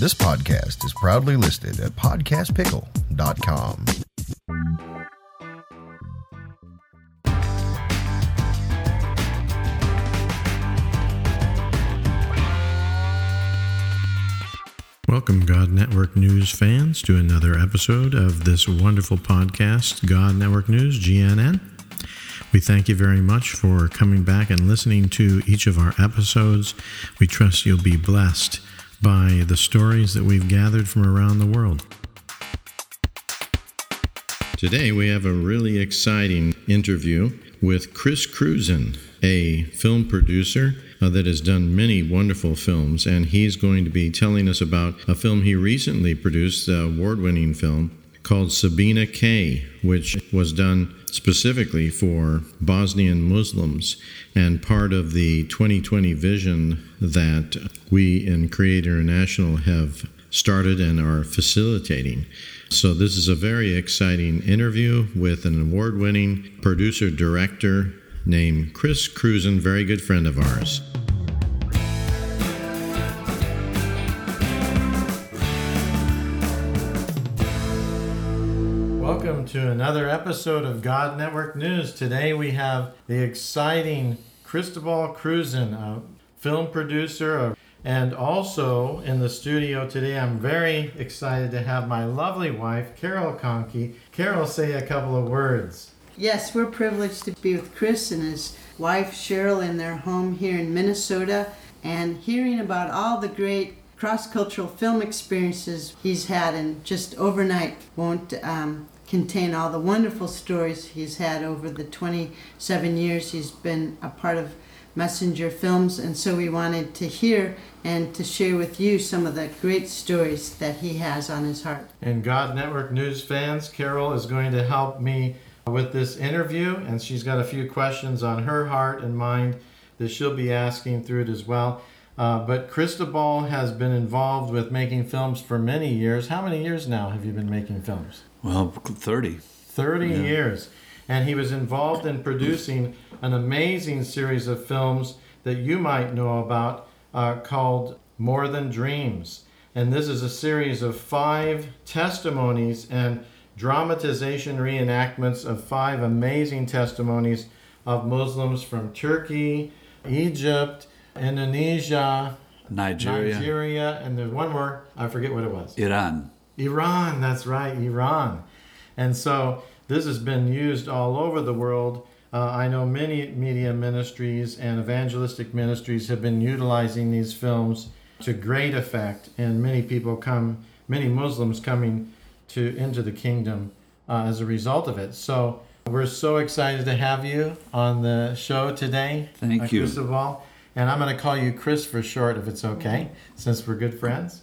This podcast is proudly listed at podcastpickle.com. Welcome, God Network News fans, to another episode of this wonderful podcast, God Network News, GNN. We thank you very much for coming back and listening to each of our episodes. We trust you'll be blessed by the stories that we've gathered from around the world. Today, we have a really exciting interview with Chris Krusen, a film producer uh, that has done many wonderful films, and he's going to be telling us about a film he recently produced, the award winning film called Sabina K, which was done specifically for Bosnian Muslims and part of the 2020 vision that we in Create International have started and are facilitating. So, this is a very exciting interview with an award winning producer director named Chris Krusen, very good friend of ours. To another episode of God Network News. Today we have the exciting Cristobal Krusen, a film producer, and also in the studio today, I'm very excited to have my lovely wife, Carol Conkey. Carol, say a couple of words. Yes, we're privileged to be with Chris and his wife Cheryl in their home here in Minnesota and hearing about all the great cross cultural film experiences he's had and just overnight won't um, contain all the wonderful stories he's had over the 27 years he's been a part of Messenger Films. And so we wanted to hear and to share with you some of the great stories that he has on his heart. And God Network News fans, Carol is going to help me with this interview, and she's got a few questions on her heart and mind that she'll be asking through it as well. Uh, but Cristobal has been involved with making films for many years. How many years now have you been making films? Well, 30. 30 years. And he was involved in producing an amazing series of films that you might know about uh, called More Than Dreams. And this is a series of five testimonies and dramatization reenactments of five amazing testimonies of Muslims from Turkey, Egypt, Indonesia, Nigeria, Nigeria, and there's one more, I forget what it was. Iran. Iran, that's right, Iran. And so this has been used all over the world. Uh, I know many media ministries and evangelistic ministries have been utilizing these films to great effect, and many people come, many Muslims coming to into the kingdom uh, as a result of it. So we're so excited to have you on the show today. Thank uh, you. Cristobal. And I'm going to call you Chris for short, if it's okay, since we're good friends.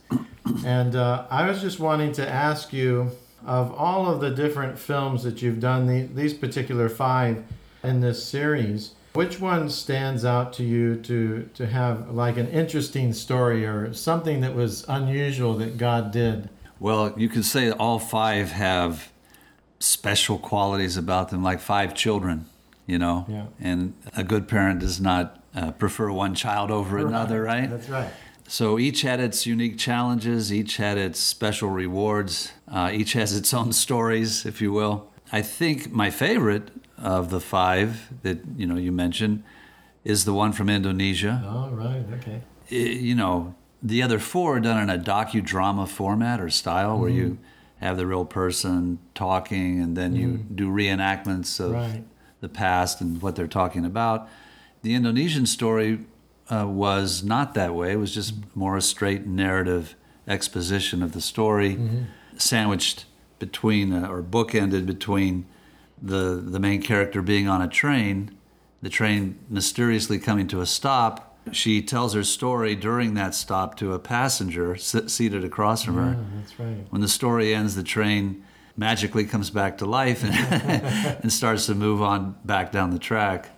And uh, I was just wanting to ask you of all of the different films that you've done, the, these particular five in this series, which one stands out to you to, to have like an interesting story or something that was unusual that God did? Well, you could say all five have special qualities about them, like five children, you know? Yeah. And a good parent does not uh, prefer one child over another, right? That's right. So each had its unique challenges, each had its special rewards, uh, each has its own stories, if you will. I think my favorite of the five that you know you mentioned is the one from Indonesia. All right, okay. I- you know, the other four are done in a docudrama format or style where you have the real person talking, and then you do reenactments of Right. the past and what they're talking about. The Indonesian story uh, was not that way. It was just more a straight narrative exposition of the story, sandwiched between uh, or bookended between the the main character being on a train, the train mysteriously coming to a stop. She tells her story during that stop to a passenger sit, seated across from her. Yeah, that's right. When the story ends, the train magically comes back to life and, and starts to move on back down the track.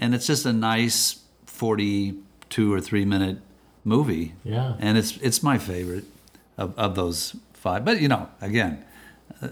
And it's just a nice 42 or 3 minute movie. Yeah. And it's it's my favorite of, of those five. But you know, again,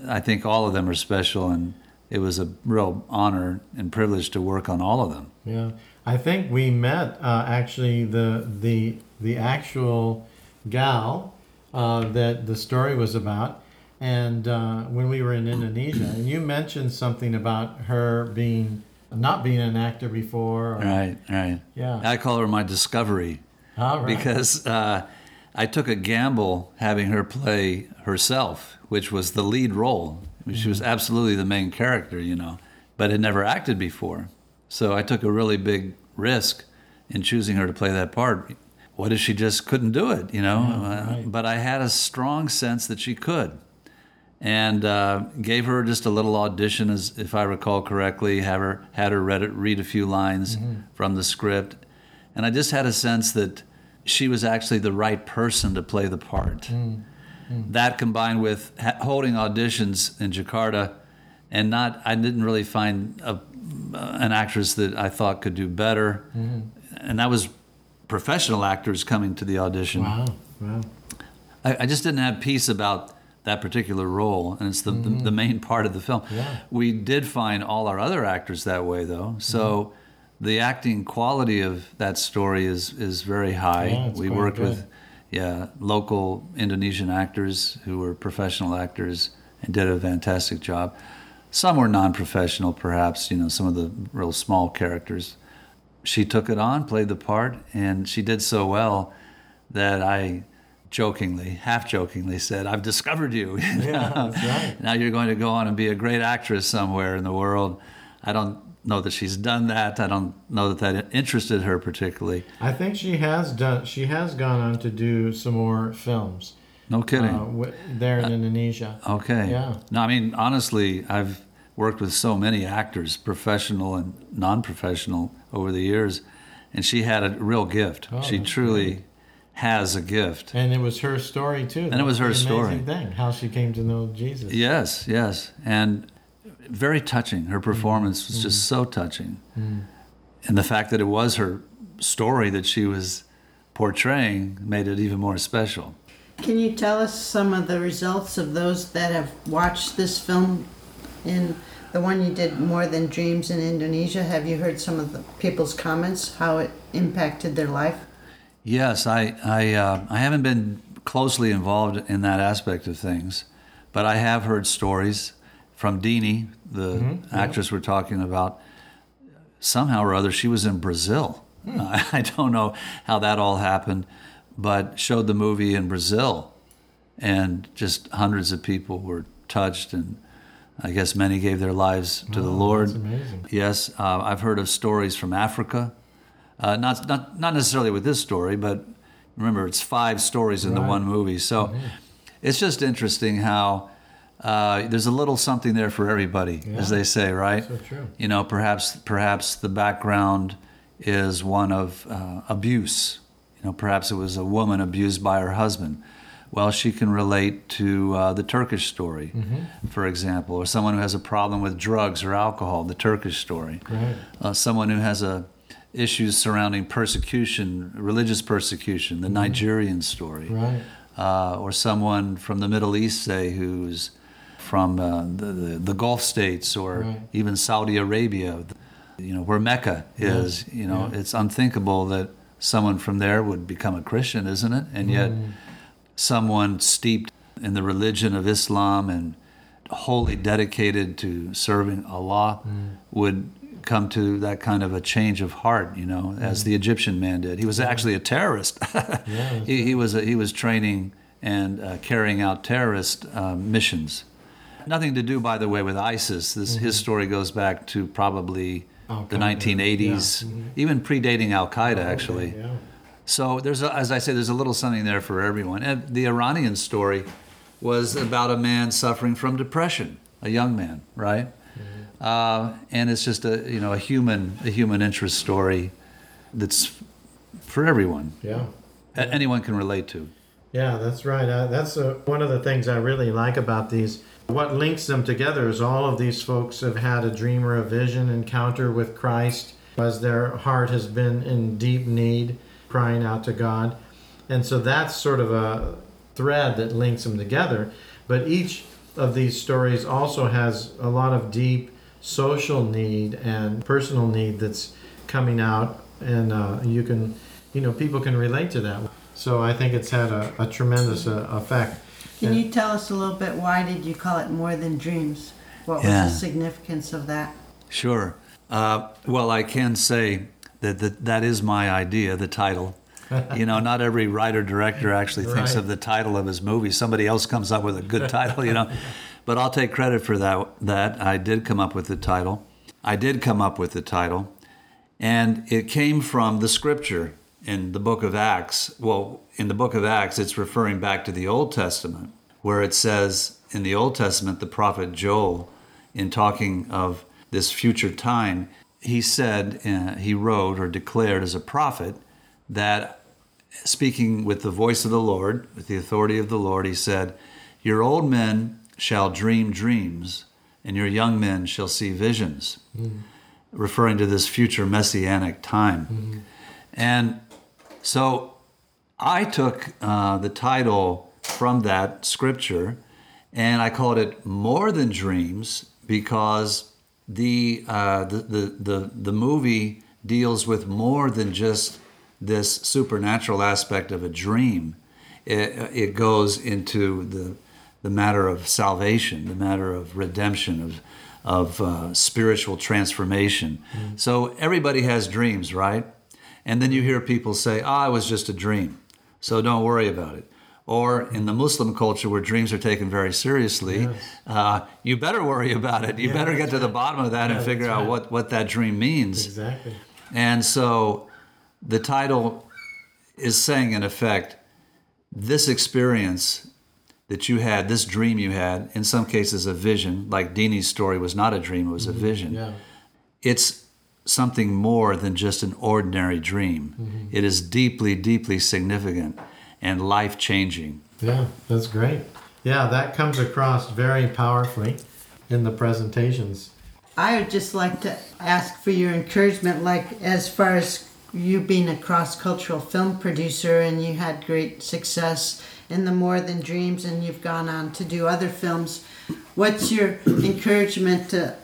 I think all of them are special and it was a real honor and privilege to work on all of them. Yeah, I think we met uh, actually the the the actual gal uh, that the story was about, and uh, when we were in Indonesia, and you mentioned something about her being not being an actor before. or- Right, right. Yeah. I call her my discovery. All right. because uh, I took a gamble having her play herself, which was the lead role. She was absolutely the main character, you know, but had never acted before. So I took a really big risk in choosing her to play that part. What if she just couldn't do it, you know? Yeah, Uh, right. But I had a strong sense that she could. And uh, gave her just a little audition, as if I recall correctly. Have her had her read it, read a few lines mm-hmm. from the script, and I just had a sense that she was actually the right person to play the part. Mm-hmm. Mm-hmm. That combined with ha- holding auditions in Jakarta, and not, I didn't really find a, an actress that I thought could do better, and that was professional actors coming to the audition. wow, wow. I, I just didn't have peace about that particular role, and it's the, the, the mm. main part of the film. Yeah. We did find all our other actors that way, though. Mm-hmm. So the acting quality of that story is is very high. Yeah, we worked good. with yeah local Indonesian actors who were professional actors and did a fantastic job. Some were non-professional, perhaps. You know, some of the real small characters. She took it on, played the part, and she did so well that I jokingly, half jokingly said, I've discovered you. Yeah, that's right. now you're going to go on and be a great actress somewhere in the world. I don't know that she's done that. I don't know that that interested her particularly. I think she has done. She has gone on to do some more films No kidding. uh, w- there in Indonesia. okay. yeah. No, I mean, honestly, I've worked with so many actors, professional and non professional, over the years, and she had a real gift. Oh, she truly has a gift. And it was her story too. And it was her story. amazing Thing, how she came to know Jesus. Yes, yes, and very touching. Her mm-hmm. performance was just mm-hmm. so touching, mm-hmm. and the fact that it was her story that she was portraying made it even more special. Can you tell us some of the results of those that have watched this film? In the one you did, More Than Dreams in Indonesia, have you heard some of the people's comments, how it impacted their life? Yes, I I uh, I haven't been closely involved in that aspect of things, but I have heard stories from Deanie, the actress we're talking about. Somehow or other, she was in Brazil. I, I don't know how that all happened, but showed the movie in Brazil, and just hundreds of people were touched, and I guess many gave their lives to the Lord. That's amazing. Yes, uh, I've heard of stories from Africa. Uh, not, not, not necessarily with this story, but remember, it's five stories in the one movie. So it's just interesting how uh, there's a little something there for everybody, as they say, right? So true. You know, perhaps perhaps the background is one of uh, abuse. You know, perhaps it was a woman abused by her husband. Well, she can relate to uh, the Turkish story, for example, or someone who has a problem with drugs or alcohol, the Turkish story. Right. Uh, someone who has a issues surrounding persecution, religious persecution, the Nigerian story Right. uh, or someone from the Middle East, say, who's from uh, the, the, the Gulf states or Right. even Saudi Arabia, you know, where Mecca is. You know, Yeah. it's unthinkable that someone from there would become a Christian, isn't it? And yet, Mm. someone steeped in the religion of Islam and wholly dedicated to serving Allah Mm. would come to that kind of a change of heart, you know, as the Egyptian man did. He was actually a terrorist. Mm. Yeah, he, he was he was training and uh, carrying out terrorist uh, missions. Nothing to do, by the way, with ISIS. This his story goes back to probably the Al-Qaeda, 1980s, yeah. even predating Al Qaeda, actually. Yeah. So there's, a, as I say, there's a little something there for everyone. And the Iranian story was about a man suffering from depression, a young man, right? Uh, and it's just a you know a human a human interest story that's for everyone. Yeah. Anyone can relate to. Yeah, that's right. Uh, that's uh, one of the things I really like about these. What links them together is all of these folks have had a dream or a vision encounter with Christ as their heart has been in deep need, crying out to God. And so that's sort of a thread that links them together. But each of these stories also has a lot of deep social need and personal need that's coming out, and uh, you can, you know, people can relate to that. So I think it's had a, a tremendous uh, effect. Can And- you tell us a little bit why did you call it More Than Dreams? What Yeah. was the significance of that? Sure. Uh, well, I can say that, that that is my idea, the title. you know, not every writer director actually thinks Right. of the title of his movie. Somebody else comes up with a good title, you know. But I'll take credit for that. That I did come up with the title. I did come up with the title, and it came from the scripture in the book of Acts. Well, in the book of Acts, it's referring back to the Old Testament, where it says in the Old Testament, the prophet Joel, in talking of this future time, he said, uh, he wrote or declared as a prophet that speaking with the voice of the Lord, with the authority of the Lord, he said, Your old men shall dream dreams, and your young men shall see visions, referring to this future messianic time. And so I took uh, the title from that scripture and I called it More Than Dreams because the, uh, the, the, the, the movie deals with more than just this supernatural aspect of a dream. It, it goes into the, the matter of salvation, the matter of redemption, of, of uh, spiritual transformation. So everybody has dreams, right? And then you hear people say, ah, it was just a dream, so don't worry about it. Or in the Muslim culture where dreams are taken very seriously, uh, you better worry about it. You Yeah, better get to the bottom of that Yeah, and figure that's out right. what, what that dream means. Exactly. And so the title is saying, in effect, this experience that you had, this dream you had, in some cases a vision, like Deanie's story was not a dream, it was a mm-hmm. vision. Yeah. It's something more than just an ordinary dream. Mm-hmm. It is deeply, deeply significant and life changing. Yeah, that's great. Yeah, that comes across very powerfully in the presentations. I would just like to ask for your encouragement, like as far as you being a cross cultural film producer and you had great success in the More Than Dreams and you've gone on to do other films. What's your encouragement to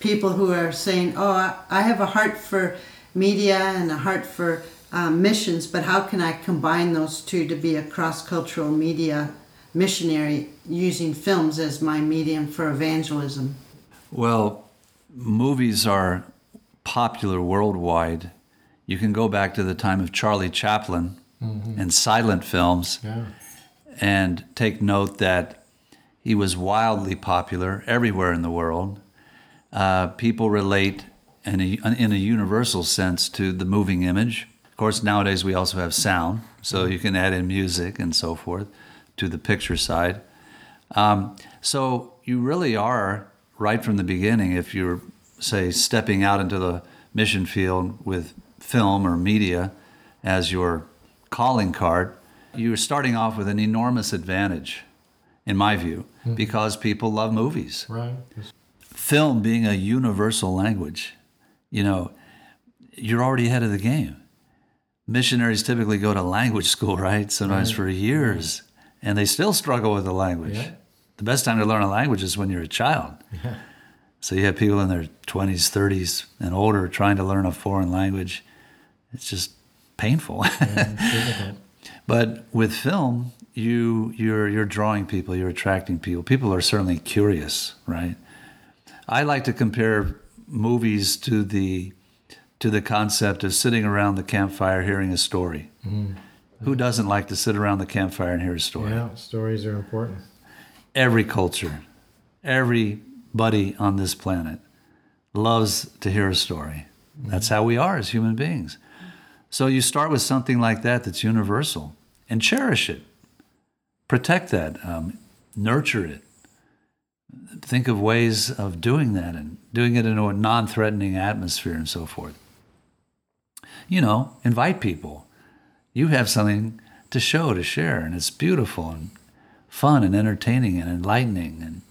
people who are saying, Oh, I- I have a heart for media and a heart for um, missions, but how can I combine those two to be a cross cultural media missionary using films as my medium for evangelism? Well, movies are popular worldwide. You can go back to the time of Charlie Chaplin and silent films Yeah. And take note that he was wildly popular everywhere in the world. Uh, people relate in a, in a universal sense to the moving image. Of course, nowadays we also have sound, so you can add in music and so forth to the picture side. Um, so you really are right from the beginning, if you're, say, stepping out into the mission field with film or media as your calling card, you're starting off with an enormous advantage, in my view, hmm. because people love movies. Right. Film being a universal language, you know, you're already ahead of the game. Missionaries typically go to language school, right? Sometimes for years, and they still struggle with the language. Yeah. The best time to learn a language is when you're a child. Yeah. So you have people in their 20s, 30s, and older trying to learn a foreign language. It's just painful. Difficult. But with film, you you're you're drawing people, you're attracting people. People are certainly curious, right? I like to compare movies to the to the concept of sitting around the campfire hearing a story. Mm-hmm. Who doesn't like to sit around the campfire and hear a story? Yeah, stories are important. Every culture, everybody on this planet loves to hear a story. That's mm-hmm. how we are as human beings. So you start with something like that that's universal and cherish it, protect that, um, nurture it. Think of ways of doing that and doing it in a non threatening atmosphere and so forth. You know, invite people. You have something to show, to share, and it's beautiful and fun and entertaining and enlightening and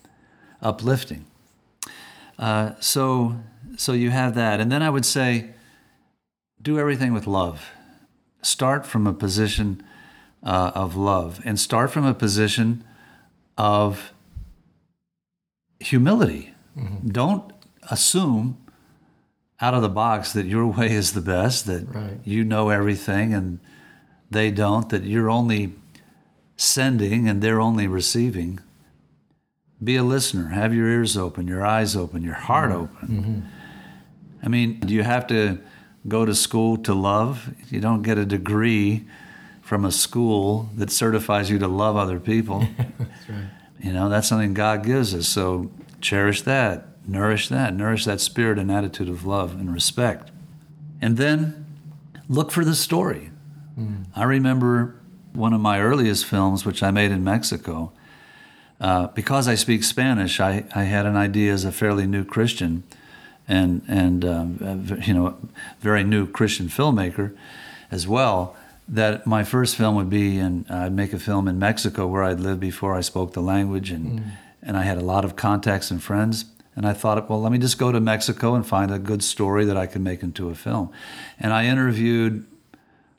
uplifting. Uh, so, so you have that, and then I would say, do everything with love. Start from a position uh, of love, and start from a position of humility. Mm-hmm. Don't assume out of the box that your way is the best, that Right. you know everything and they don't, that you're only sending and they're only receiving. Be a listener. Have your ears open, your eyes open, your heart mm-hmm. open. Mm-hmm. I mean, do you have to go to school to love? You don't get a degree from a school that certifies you to love other people. That's right. You know, that's something God gives us. So cherish that, nourish that, nourish that spirit and attitude of love and respect. And then look for the story. I remember one of my earliest films, which I made in Mexico. Uh, because I speak Spanish, I, I had an idea as a fairly new Christian and, and um, you know, very new Christian filmmaker as well that my first film would be and I'd make a film in Mexico where I'd lived before I spoke the language and and I had a lot of contacts and friends. And I thought well let me just go to Mexico and find a good story that I could make into a film. And I interviewed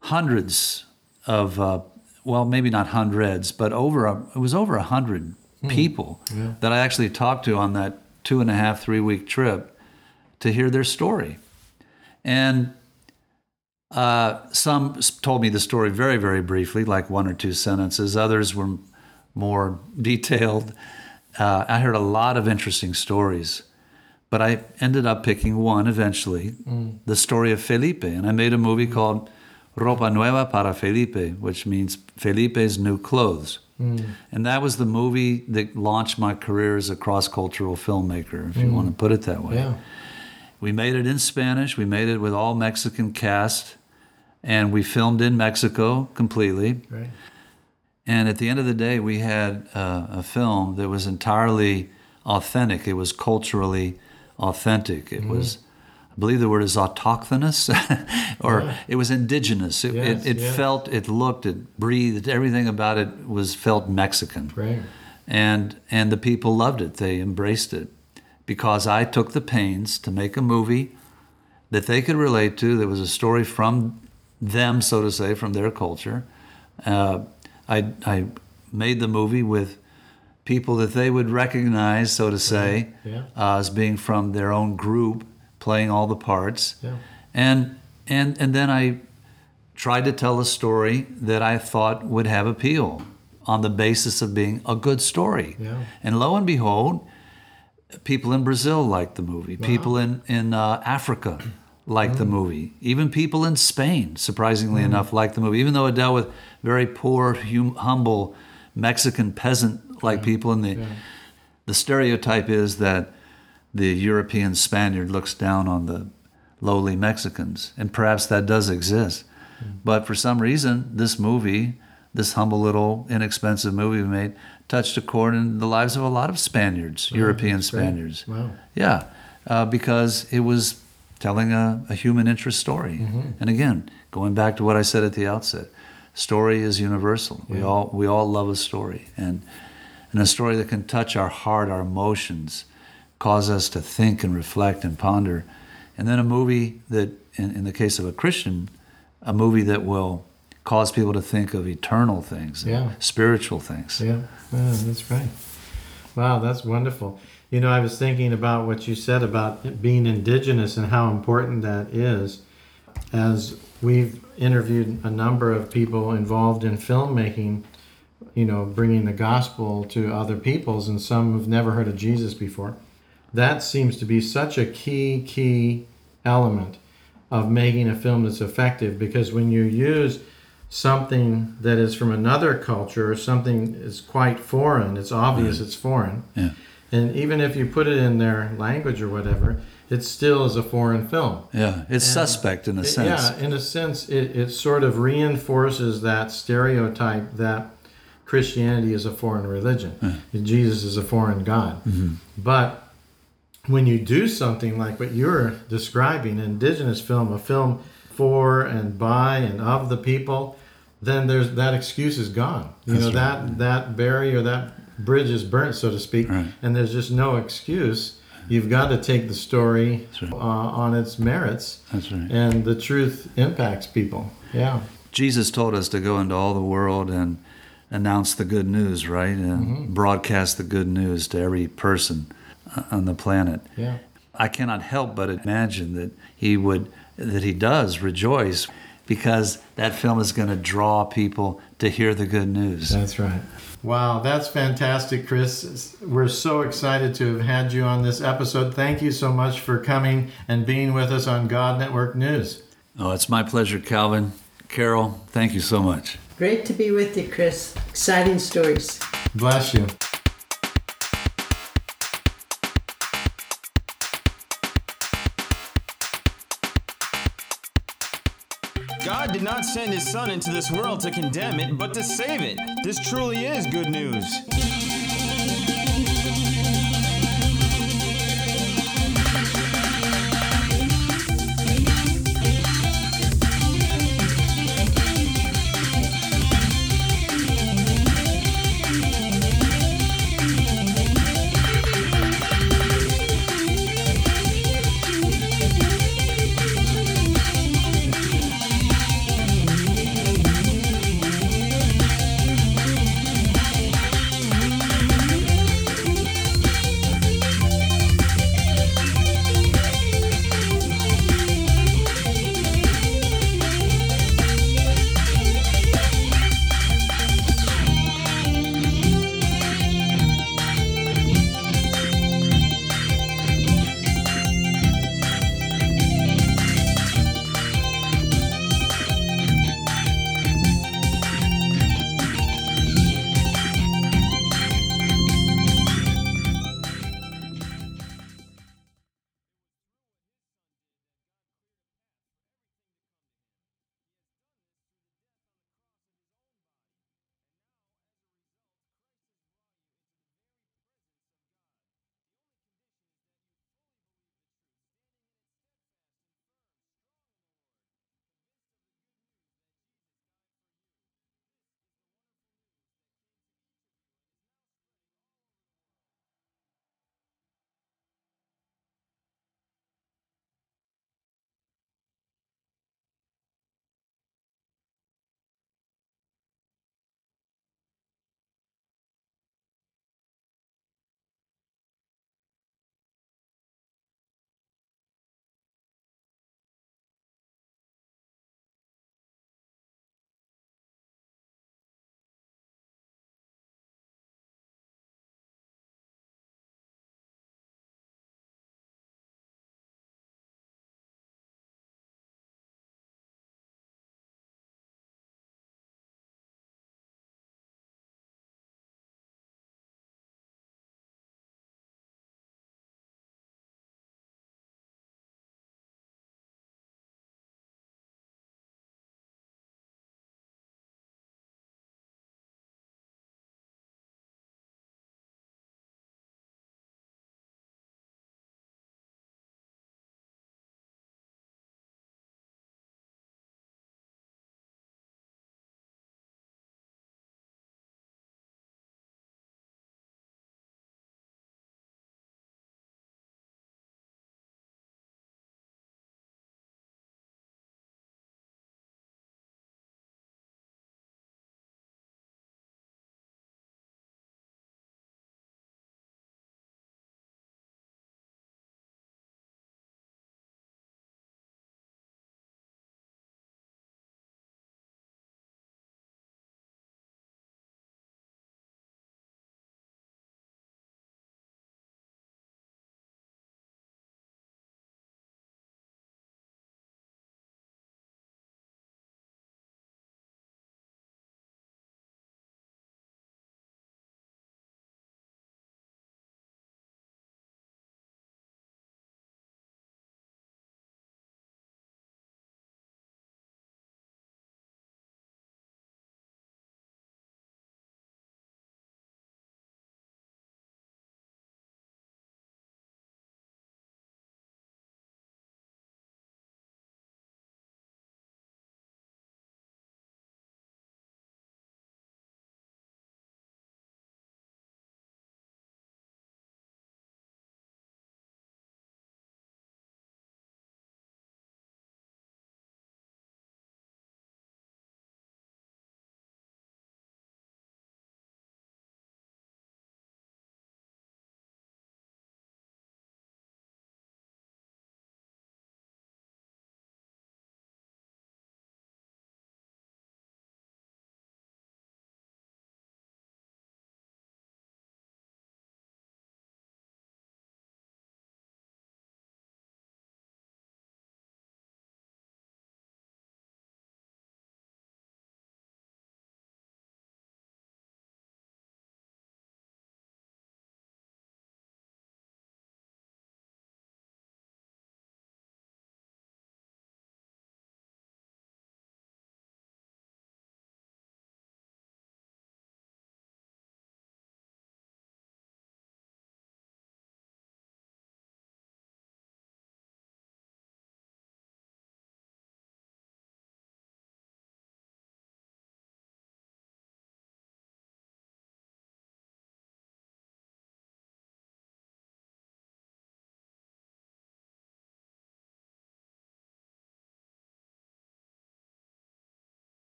hundreds of uh, well maybe not hundreds but over a, it was over a hundred people that I actually talked to on that two and a half three week trip to hear their story and uh, some told me the story very, very briefly, like one or two sentences. Others were more detailed. Uh, I heard a lot of interesting stories, but I ended up picking one eventually the story of Felipe. And I made a movie called Ropa Nueva para Felipe, which means Felipe's New Clothes. And that was the movie that launched my career as a cross cultural filmmaker, if you want to put it that way. Yeah. We made it in Spanish. We made it with all Mexican cast, and we filmed in Mexico completely. Right. And at the end of the day, we had uh, a film that was entirely authentic. It was culturally authentic. It was, I believe the word is autochthonous, or it was indigenous. It, Yes, it, it yes. felt, it looked, it breathed. Everything about it was felt Mexican Right. and and the people loved it. They embraced it because I took the pains to make a movie that they could relate to. That was a story from them, so to say, from their culture. Uh, I I made the movie with people that they would recognize, so to say, Yeah. uh, as being from their own group, playing all the parts, Yeah. and and and then I tried to tell a story that I thought would have appeal on the basis of being a good story. Yeah. And lo and behold, people in Brazil liked the movie. People in in uh, Africa liked Mm. the movie. Even people in Spain, surprisingly enough, liked the movie. Even though it dealt with very poor, hum, humble Mexican peasant-like people, and the the stereotype is that the European Spaniard looks down on the lowly Mexicans, and perhaps that does exist. But for some reason, this movie, this humble little inexpensive movie we made, touched a chord in the lives of a lot of Spaniards, European that's great. Spaniards. Wow. Yeah, uh, because it was telling a, a human interest story. And again, going back to what I said at the outset, story is universal. We all we all love a story, and and a story that can touch our heart, our emotions, cause us to think and reflect and ponder. And then a movie that, in, in the case of a Christian, a movie that will cause people to think of eternal things, Yeah. spiritual things. Yeah, yeah, that's right. Wow, that's wonderful. You know, I was thinking about what you said about being indigenous and how important that is. As we've interviewed a number of people involved in filmmaking, you know, bringing the gospel to other peoples, and some have never heard of Jesus before. That seems to be such a key, key element of making a film that's effective because when you use something that is from another culture or something is quite foreign, it's obvious it's foreign. Yeah. And even if you put it in their language or whatever, it still is a foreign film. Yeah, it's suspect in a It- sense. Yeah, in a sense, it, it sort of reinforces that stereotype that Christianity is a foreign religion, and Jesus is a foreign God. Mm-hmm. But when you do something like what you're describing, indigenous film, a film for and by and of the people, then there's that excuse is gone. You know that that barrier, that bridge is burnt, so to speak, Right. and there's just no excuse. You've got to take the story right. uh, on its merits, That's right. and the truth impacts people. Yeah, Jesus told us to go into all the world and announce the good news, right? And Mm-hmm. broadcast the good news to every person uh, on the planet. yeah. I cannot help but imagine that he would, that he does rejoice because that film is going to draw people to hear the good news. That's right. Wow, that's fantastic, Chris. We're so excited to have had you on this episode. Thank you so much for coming and being with us on God Network News. Oh, it's my pleasure, Calvin. Carol, thank you so much. Great to be with you, Chris. Exciting stories. Bless you. God did not send his son into this world to condemn it, but to save it. This truly is good news.